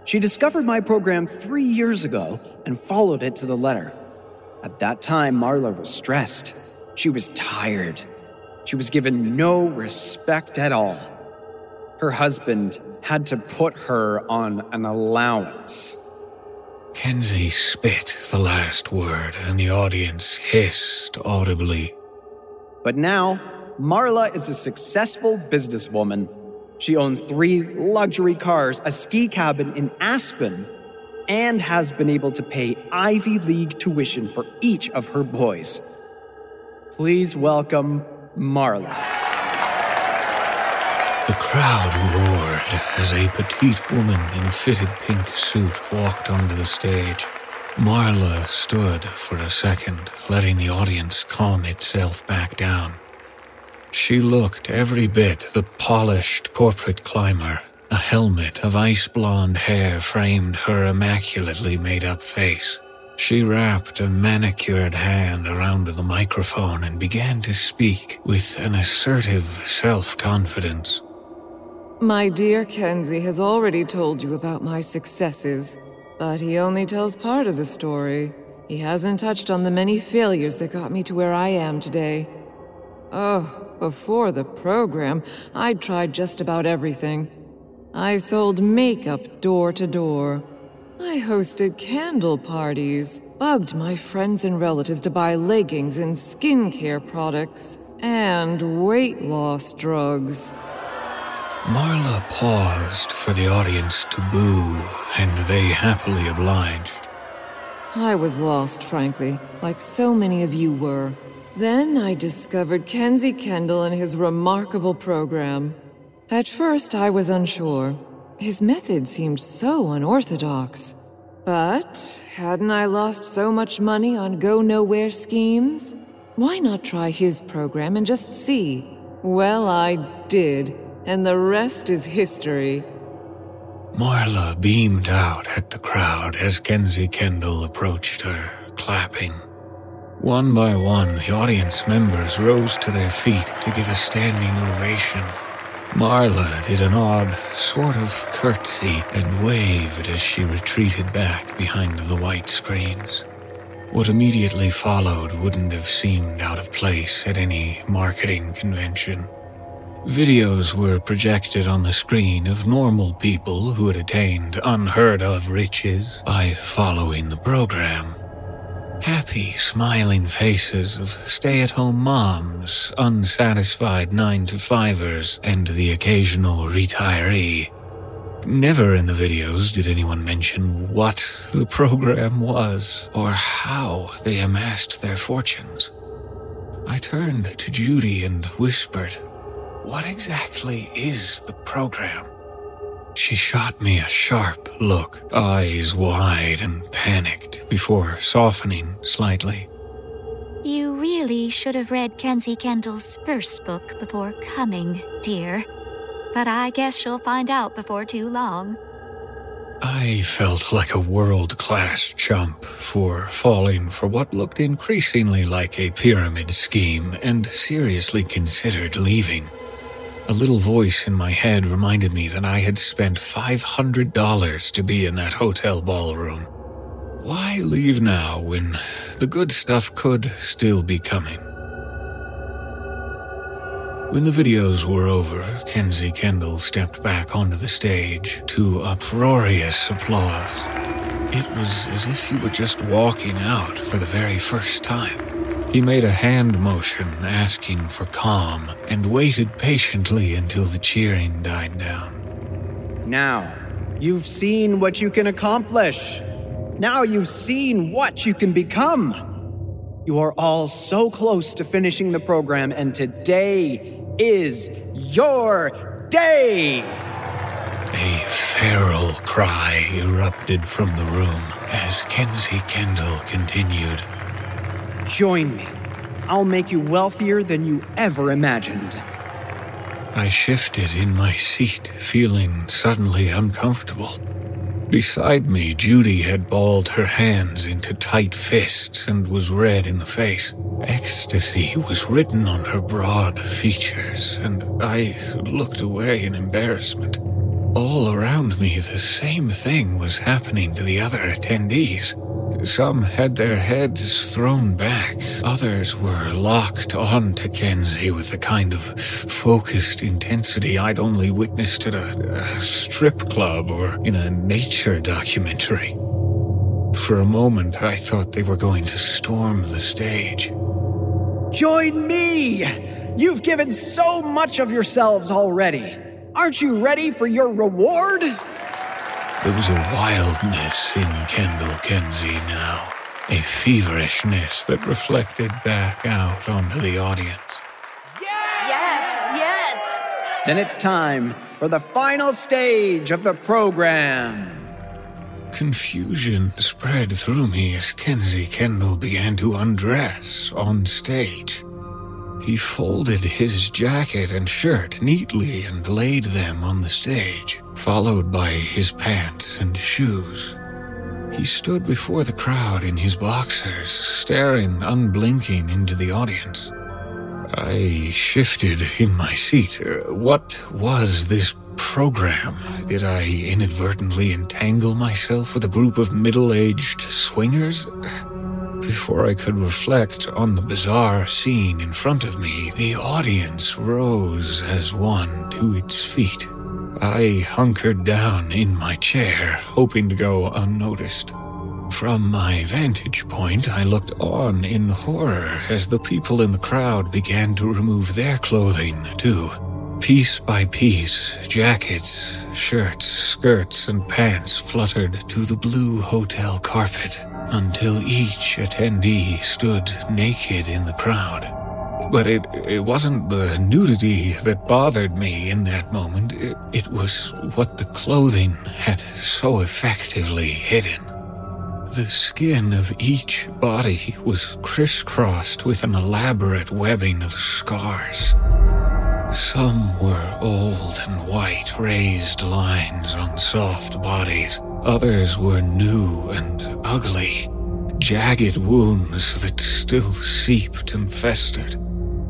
She discovered my program three years ago and followed it to the letter. At that time, Marla was stressed. She was tired. She was given no respect at all. Her husband had to put her on an allowance. Kensey spit the last word, and the audience hissed audibly. But now, Marla is a successful businesswoman. She owns three luxury cars, a ski cabin in Aspen, and has been able to pay Ivy League tuition for each of her boys. Please welcome Marla. The crowd roared as a petite woman in a fitted pink suit walked onto the stage. Marla stood for a second, letting the audience calm itself back down. She looked every bit the polished corporate climber. A helmet of ice blonde hair framed her immaculately made up face. She wrapped a manicured hand around the microphone and began to speak with an assertive self confidence. My dear Kensey has already told you about my successes, but he only tells part of the story. He hasn't touched on the many failures that got me to where I am today. Oh, before the program, I'd tried just about everything. I sold makeup door to door. I hosted candle parties, bugged my friends and relatives to buy leggings and skincare products, and weight loss drugs. Marla paused for the audience to boo, and they happily obliged. I was lost, frankly, like so many of you were. Then I discovered Kenzie Kendall and his remarkable program. At first, I was unsure. His method seemed so unorthodox. But hadn't I lost so much money on go nowhere schemes? Why not try his program and just see? Well, I did and the rest is history. Marla beamed out at the crowd as Kensey Kendall approached her, clapping. One by one, the audience members rose to their feet to give a standing ovation. Marla did an odd sort of curtsy and waved as she retreated back behind the white screens. What immediately followed wouldn't have seemed out of place at any marketing convention. Videos were projected on the screen of normal people who had attained unheard of riches by following the program. Happy, smiling faces of stay at home moms, unsatisfied nine to fivers, and the occasional retiree. Never in the videos did anyone mention what the program was or how they amassed their fortunes. I turned to Judy and whispered, what exactly is the program? She shot me a sharp look, eyes wide and panicked, before softening slightly. You really should have read Kensey Kendall's first book before coming, dear. But I guess you'll find out before too long. I felt like a world class chump for falling for what looked increasingly like a pyramid scheme and seriously considered leaving. A little voice in my head reminded me that I had spent $500 to be in that hotel ballroom. Why leave now when the good stuff could still be coming? When the videos were over, Kensey Kendall stepped back onto the stage to uproarious applause. It was as if he were just walking out for the very first time. He made a hand motion asking for calm and waited patiently until the cheering died down. Now, you've seen what you can accomplish. Now you've seen what you can become. You are all so close to finishing the program, and today is your day! A feral cry erupted from the room as Kensey Kendall continued. Join me. I'll make you wealthier than you ever imagined. I shifted in my seat, feeling suddenly uncomfortable. Beside me, Judy had balled her hands into tight fists and was red in the face. Ecstasy was written on her broad features, and I looked away in embarrassment. All around me, the same thing was happening to the other attendees. Some had their heads thrown back. Others were locked on to Kensey with the kind of focused intensity I'd only witnessed at a, a strip club or in a nature documentary. For a moment, I thought they were going to storm the stage. Join me! You've given so much of yourselves already. Aren't you ready for your reward? There was a wildness in Kendall Kensey now, a feverishness that reflected back out onto the audience. Yes, yes! Then it's time for the final stage of the program. Confusion spread through me as Kensey Kendall began to undress on stage. He folded his jacket and shirt neatly and laid them on the stage, followed by his pants and shoes. He stood before the crowd in his boxers, staring unblinking into the audience. I shifted in my seat. What was this program? Did I inadvertently entangle myself with a group of middle aged swingers? Before I could reflect on the bizarre scene in front of me, the audience rose as one to its feet. I hunkered down in my chair, hoping to go unnoticed. From my vantage point, I looked on in horror as the people in the crowd began to remove their clothing, too. Piece by piece, jackets, shirts, skirts, and pants fluttered to the blue hotel carpet until each attendee stood naked in the crowd. But it, it wasn't the nudity that bothered me in that moment. It, it was what the clothing had so effectively hidden. The skin of each body was crisscrossed with an elaborate webbing of scars. Some were old and white, raised lines on soft bodies. Others were new and ugly, jagged wounds that still seeped and festered.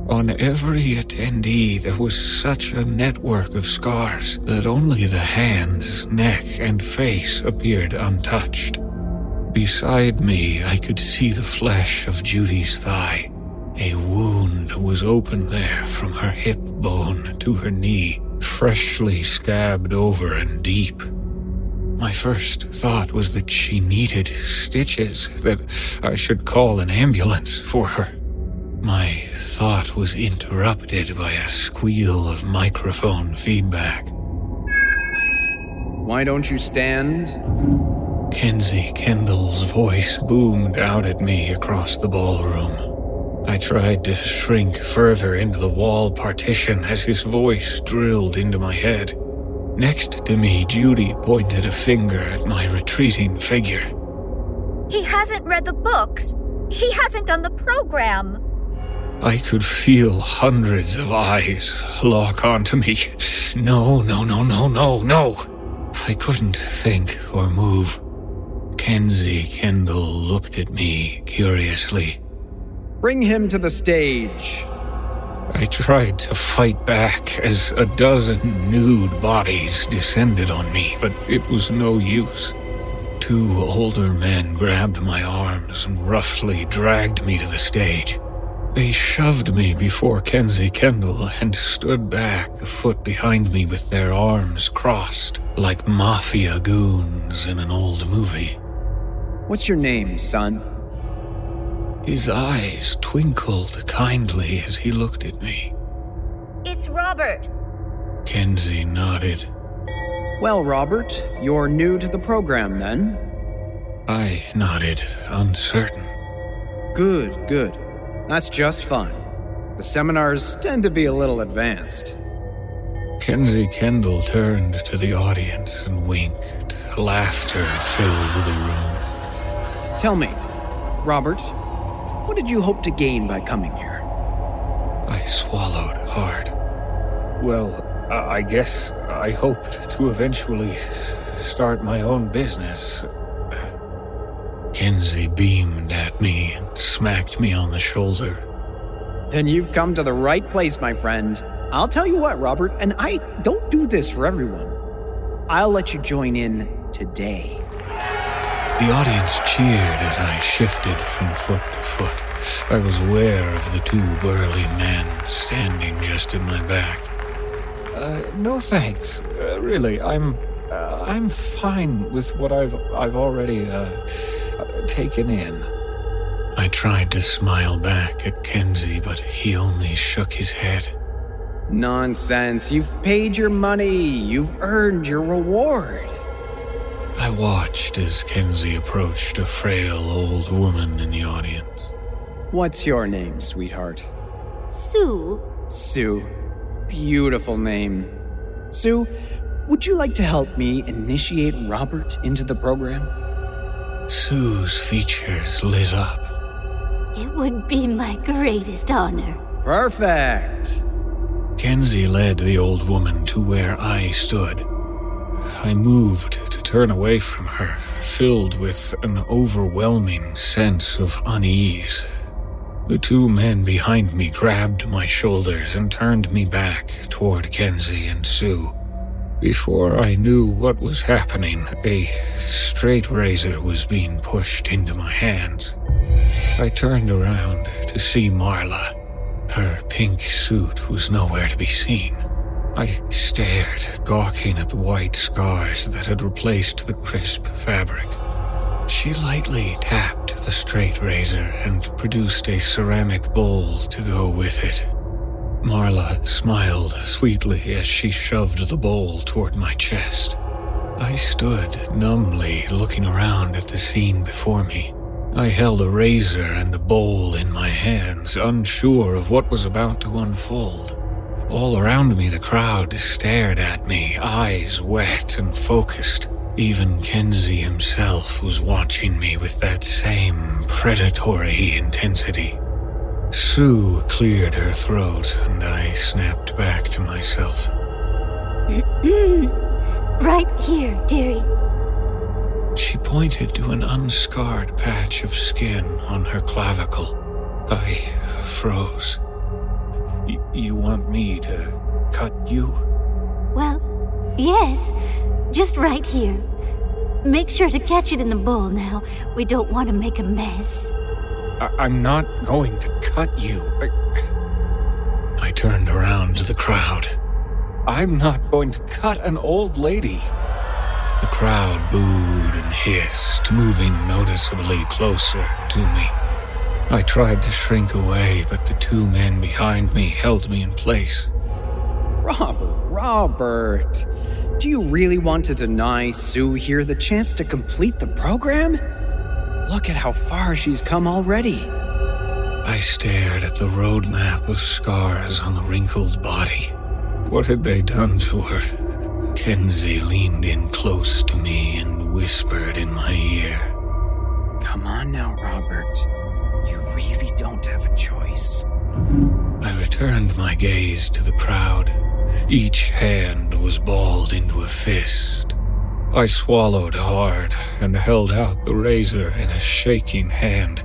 On every attendee, there was such a network of scars that only the hands, neck, and face appeared untouched. Beside me, I could see the flesh of Judy's thigh. A wound was open there from her hip bone to her knee, freshly scabbed over and deep. My first thought was that she needed stitches, that I should call an ambulance for her. My thought was interrupted by a squeal of microphone feedback. Why don't you stand? Kensey Kendall's voice boomed out at me across the ballroom. I tried to shrink further into the wall partition as his voice drilled into my head. Next to me, Judy pointed a finger at my retreating figure. He hasn't read the books. He hasn't done the program. I could feel hundreds of eyes lock onto me. No, no, no, no, no, no. I couldn't think or move. Kensey Kendall looked at me curiously. Bring him to the stage. I tried to fight back as a dozen nude bodies descended on me, but it was no use. Two older men grabbed my arms and roughly dragged me to the stage. They shoved me before Kensey Kendall and stood back a foot behind me with their arms crossed, like mafia goons in an old movie. What's your name, son? His eyes twinkled kindly as he looked at me. It's Robert. Kensey nodded. Well, Robert, you're new to the program then? I nodded, uncertain. Good, good. That's just fine. The seminars tend to be a little advanced. Kensey Kendall turned to the audience and winked. Laughter filled the room. Tell me, Robert, what did you hope to gain by coming here? I swallowed hard. Well, I guess I hoped to eventually start my own business. Kensey beamed at me and smacked me on the shoulder. Then you've come to the right place, my friend. I'll tell you what, Robert, and I don't do this for everyone. I'll let you join in today. The audience cheered as I shifted from foot to foot. I was aware of the two burly men standing just at my back. Uh, no thanks. Uh, really, I'm uh, I'm fine with what I've I've already uh, taken in. I tried to smile back at Kensey, but he only shook his head. Nonsense. You've paid your money. You've earned your reward. I watched as Kensey approached a frail old woman in the audience. What's your name, sweetheart? Sue. Sue. Beautiful name. Sue, would you like to help me initiate Robert into the program? Sue's features lit up. It would be my greatest honor. Perfect. Kensey led the old woman to where I stood. I moved to turn away from her, filled with an overwhelming sense of unease. The two men behind me grabbed my shoulders and turned me back toward Kensey and Sue. Before I knew what was happening, a straight razor was being pushed into my hands. I turned around to see Marla. Her pink suit was nowhere to be seen. I stared, gawking at the white scars that had replaced the crisp fabric. She lightly tapped the straight razor and produced a ceramic bowl to go with it. Marla smiled sweetly as she shoved the bowl toward my chest. I stood numbly looking around at the scene before me. I held a razor and a bowl in my hands, unsure of what was about to unfold. All around me, the crowd stared at me, eyes wet and focused. Even Kensey himself was watching me with that same predatory intensity. Sue cleared her throat, and I snapped back to myself. right here, dearie. She pointed to an unscarred patch of skin on her clavicle. I froze. Y- you want me to cut you? Well, yes. Just right here. Make sure to catch it in the bowl now. We don't want to make a mess. I- am not going to cut you. I-, I turned around to the crowd. I'm not going to cut an old lady. The crowd booed and hissed, moving noticeably closer to me. I tried to shrink away, but the two men behind me held me in place. Robert, Robert, do you really want to deny Sue here the chance to complete the program? Look at how far she's come already. I stared at the roadmap of scars on the wrinkled body. What had they done to her? Kensey leaned in close to me and whispered in my ear. Come on now, Robert. You really don't have a choice. I returned my gaze to the crowd. Each hand was balled into a fist. I swallowed hard and held out the razor in a shaking hand.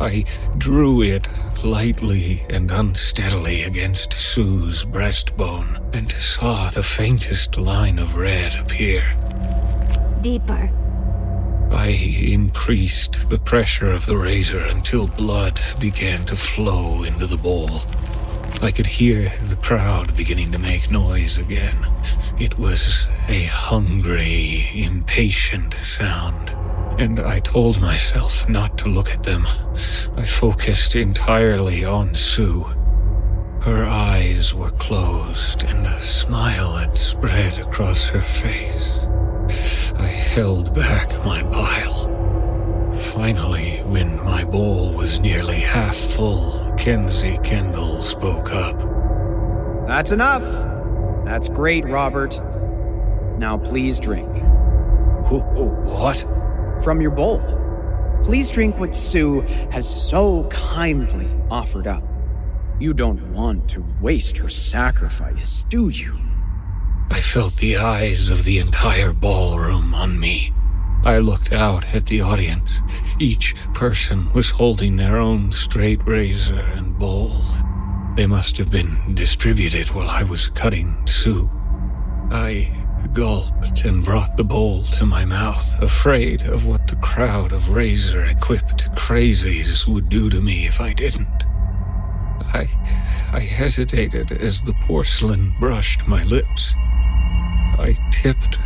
I drew it lightly and unsteadily against Sue's breastbone and saw the faintest line of red appear. Deeper. I increased the pressure of the razor until blood began to flow into the bowl. I could hear the crowd beginning to make noise again. It was a hungry, impatient sound and I told myself not to look at them. I focused entirely on Sue. Her eyes were closed, and a smile had spread across her face. I held back my bile. Finally, when my bowl was nearly half full, Kensey Kendall spoke up. That's enough. That's great, Robert. Now please drink. What? from your bowl. Please drink what Sue has so kindly offered up. You don't want to waste her sacrifice, do you? I felt the eyes of the entire ballroom on me. I looked out at the audience. Each person was holding their own straight razor and bowl. They must have been distributed while I was cutting Sue. I gulped and brought the bowl to my mouth, afraid of what the crowd of razor equipped crazies would do to me if I didn't. I. I hesitated as the porcelain brushed my lips. I tipped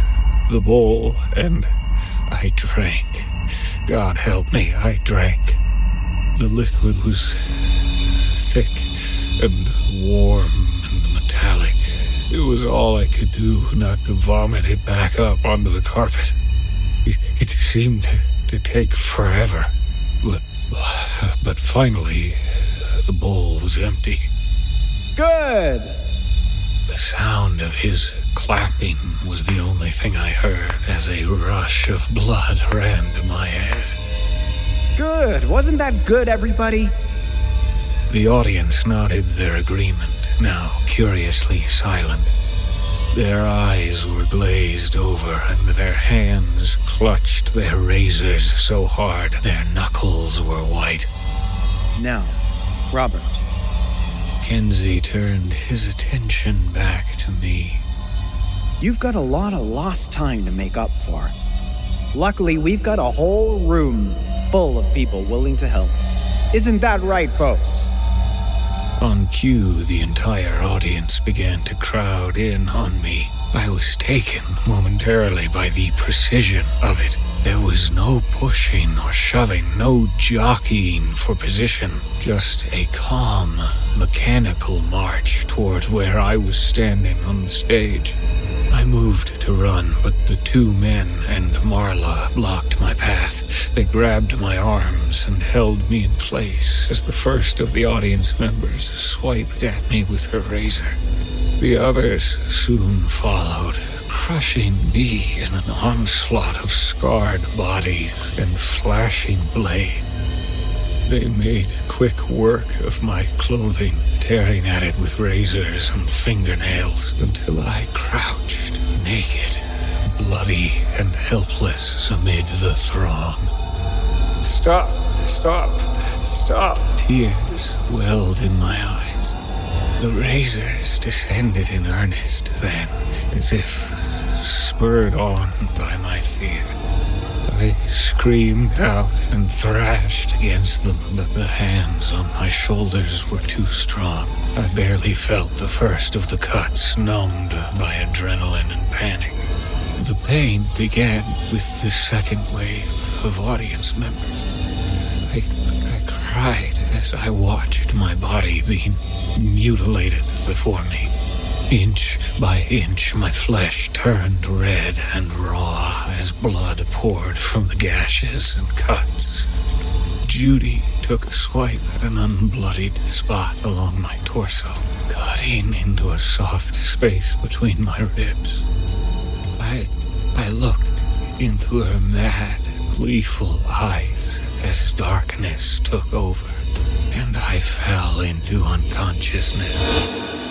the bowl and I drank. God help me, I drank. The liquid was thick and warm and metallic. It was all I could do not to vomit it back up onto the carpet. It, it seemed to take forever. But, but finally, the bowl was empty. Good! The sound of his clapping was the only thing I heard as a rush of blood ran to my head. Good! Wasn't that good, everybody? The audience nodded their agreement now curiously silent. Their eyes were glazed over, and their hands clutched their razors so hard their knuckles were white. Now, Robert. Kensey turned his attention back to me. You've got a lot of lost time to make up for. Luckily, we've got a whole room full of people willing to help. Isn't that right, folks? On cue, the entire audience began to crowd in on me. I was taken momentarily by the precision of it. There was no pushing or shoving, no jockeying for position, just a calm, mechanical march toward where I was standing on the stage. I moved to run, but the two men and Marla blocked my path. They grabbed my arms and held me in place as the first of the audience members swiped at me with her razor. The others soon followed, crushing me in an onslaught of scarred bodies and flashing blade. They made quick work of my clothing, tearing at it with razors and fingernails until I crouched, naked, bloody, and helpless amid the throng. Stop! Stop! Stop! Tears welled in my eyes. The razors descended in earnest then, as if spurred on by my fear. I screamed out and thrashed against them, but the hands on my shoulders were too strong. I barely felt the first of the cuts, numbed by adrenaline and panic. The pain began with the second wave of audience members. I, I cried as I watched my body being mutilated before me. Inch by inch, my flesh turned red and raw as blood poured from the gashes and cuts. Judy took a swipe at an unbloodied spot along my torso, cutting into a soft space between my ribs. I, I looked into her mad, gleeful eyes as darkness took over, and I fell into unconsciousness.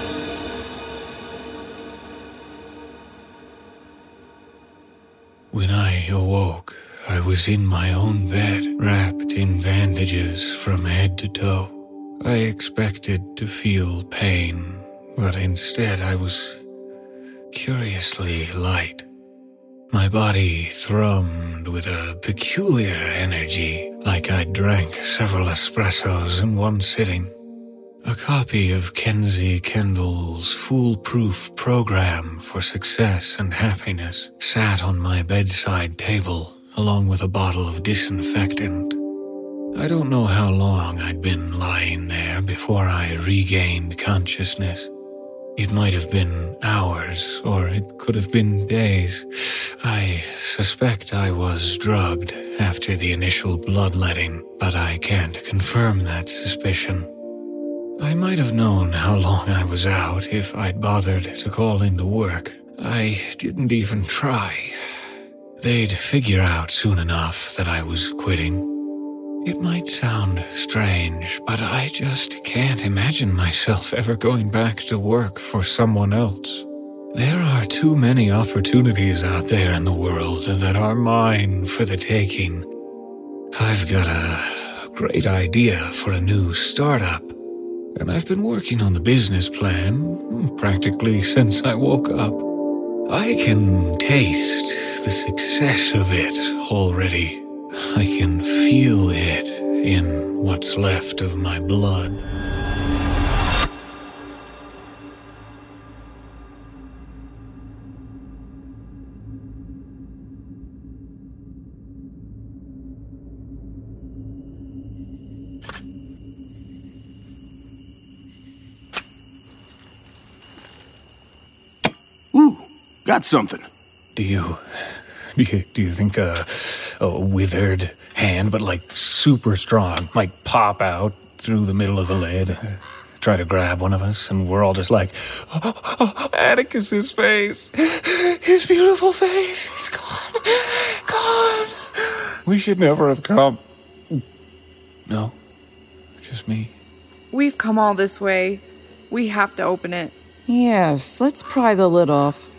When I awoke, I was in my own bed, wrapped in bandages from head to toe. I expected to feel pain, but instead I was curiously light. My body thrummed with a peculiar energy, like I drank several espressos in one sitting. A copy of Kensey Kendall's foolproof program for success and happiness sat on my bedside table, along with a bottle of disinfectant. I don't know how long I'd been lying there before I regained consciousness. It might have been hours, or it could have been days. I suspect I was drugged after the initial bloodletting, but I can't confirm that suspicion. I might have known how long I was out if I'd bothered to call into work. I didn't even try. They'd figure out soon enough that I was quitting. It might sound strange, but I just can't imagine myself ever going back to work for someone else. There are too many opportunities out there in the world that are mine for the taking. I've got a great idea for a new startup, and I've been working on the business plan practically since I woke up. I can taste the success of it already. I can feel it in what's left of my blood. Got something. Do you, do you, do you think a, a withered hand, but like super strong, might pop out through the middle of the lid, try to grab one of us, and we're all just like, oh, oh, Atticus's face, his beautiful face, he's gone, gone. We should never have come. No, just me. We've come all this way. We have to open it. Yes, let's pry the lid off.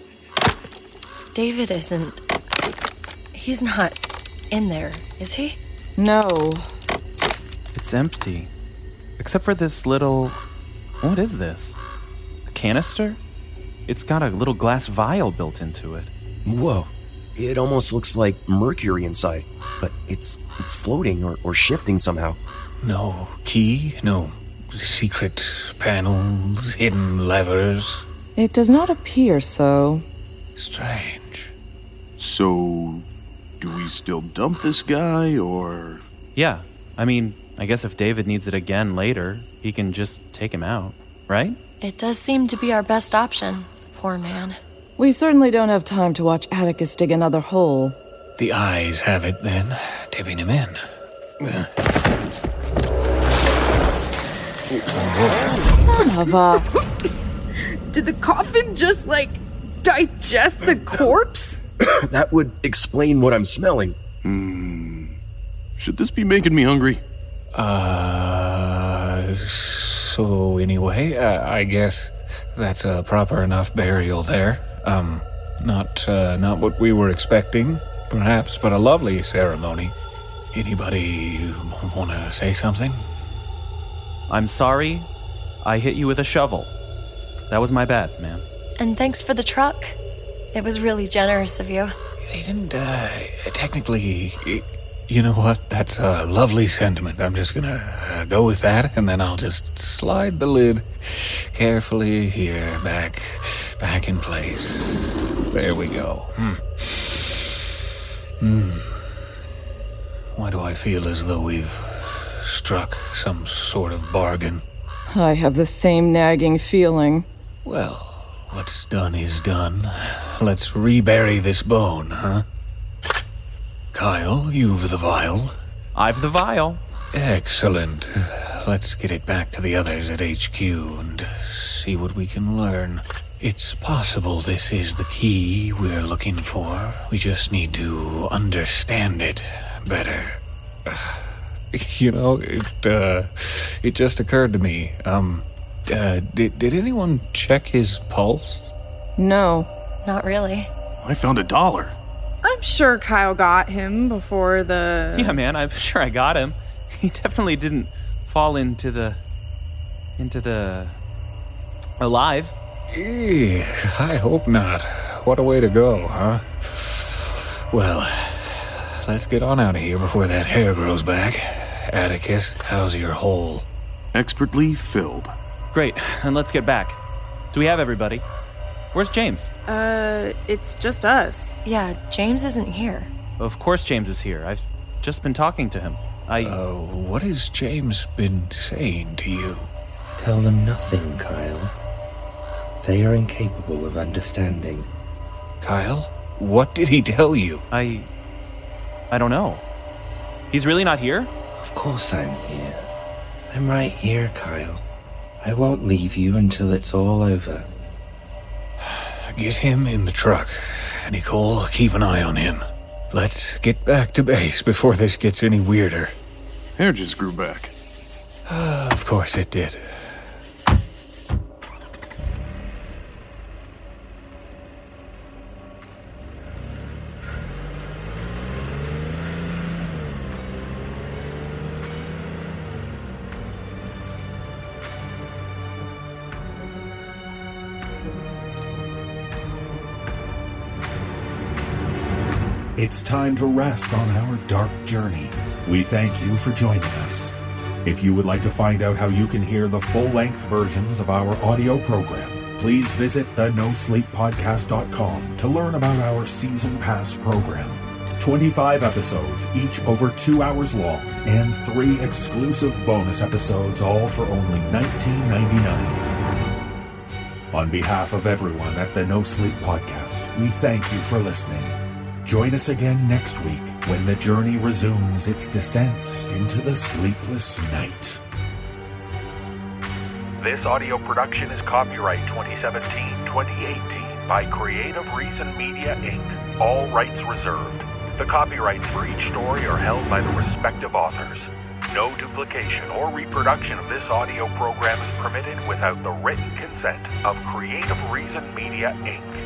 David isn't. He's not in there, is he? No. It's empty. Except for this little. What is this? A canister? It's got a little glass vial built into it. Whoa. It almost looks like mercury inside, but it's it's floating or, or shifting somehow. No key, no secret panels, hidden levers. It does not appear so. Strange. So, do we still dump this guy, or. Yeah, I mean, I guess if David needs it again later, he can just take him out, right? It does seem to be our best option. Poor man. We certainly don't have time to watch Atticus dig another hole. The ayes have it then, tipping him in. Son of a. Did the coffin just like digest the corpse? that would explain what I'm smelling. Hmm. Should this be making me hungry? Uh. So, anyway, uh, I guess that's a proper enough burial there. Um, not, uh, not what we were expecting, perhaps, but a lovely ceremony. Anybody want to say something? I'm sorry I hit you with a shovel. That was my bad, man. And thanks for the truck. It was really generous of you. He didn't, uh, technically. You know what? That's a lovely sentiment. I'm just gonna uh, go with that, and then I'll just slide the lid carefully here, back, back in place. There we go. Hmm. Hmm. Why do I feel as though we've struck some sort of bargain? I have the same nagging feeling. Well, what's done is done. Let's rebury this bone, huh? Kyle, you've the vial. I've the vial. Excellent. Let's get it back to the others at HQ and see what we can learn. It's possible this is the key we're looking for. We just need to understand it better. You know, it uh, it just occurred to me. Um, uh, did did anyone check his pulse? No, not really. I found a dollar. I'm sure Kyle got him before the. Yeah, man, I'm sure I got him. He definitely didn't fall into the. into the. alive. Eeh, I hope not. What a way to go, huh? Well, let's get on out of here before that hair grows back. Atticus, how's your hole? Expertly filled. Great, and let's get back. Do we have everybody? Where's James? Uh, it's just us. Yeah, James isn't here. Of course, James is here. I've just been talking to him. I. Uh, what has James been saying to you? Tell them nothing, Kyle. They are incapable of understanding. Kyle? What did he tell you? I. I don't know. He's really not here? Of course I'm here. I'm right here, Kyle. I won't leave you until it's all over. Get him in the truck. And Nikolle, keep an eye on him. Let's get back to base before this gets any weirder. Hair just grew back. of course it did. It's time to rest on our dark journey. We thank you for joining us. If you would like to find out how you can hear the full length versions of our audio program, please visit the NoSleepPodcast.com to learn about our season pass program. 25 episodes, each over two hours long, and three exclusive bonus episodes, all for only $19.99. On behalf of everyone at the No Sleep Podcast, we thank you for listening. Join us again next week when the journey resumes its descent into the sleepless night. This audio production is copyright 2017 2018 by Creative Reason Media Inc., all rights reserved. The copyrights for each story are held by the respective authors. No duplication or reproduction of this audio program is permitted without the written consent of Creative Reason Media Inc.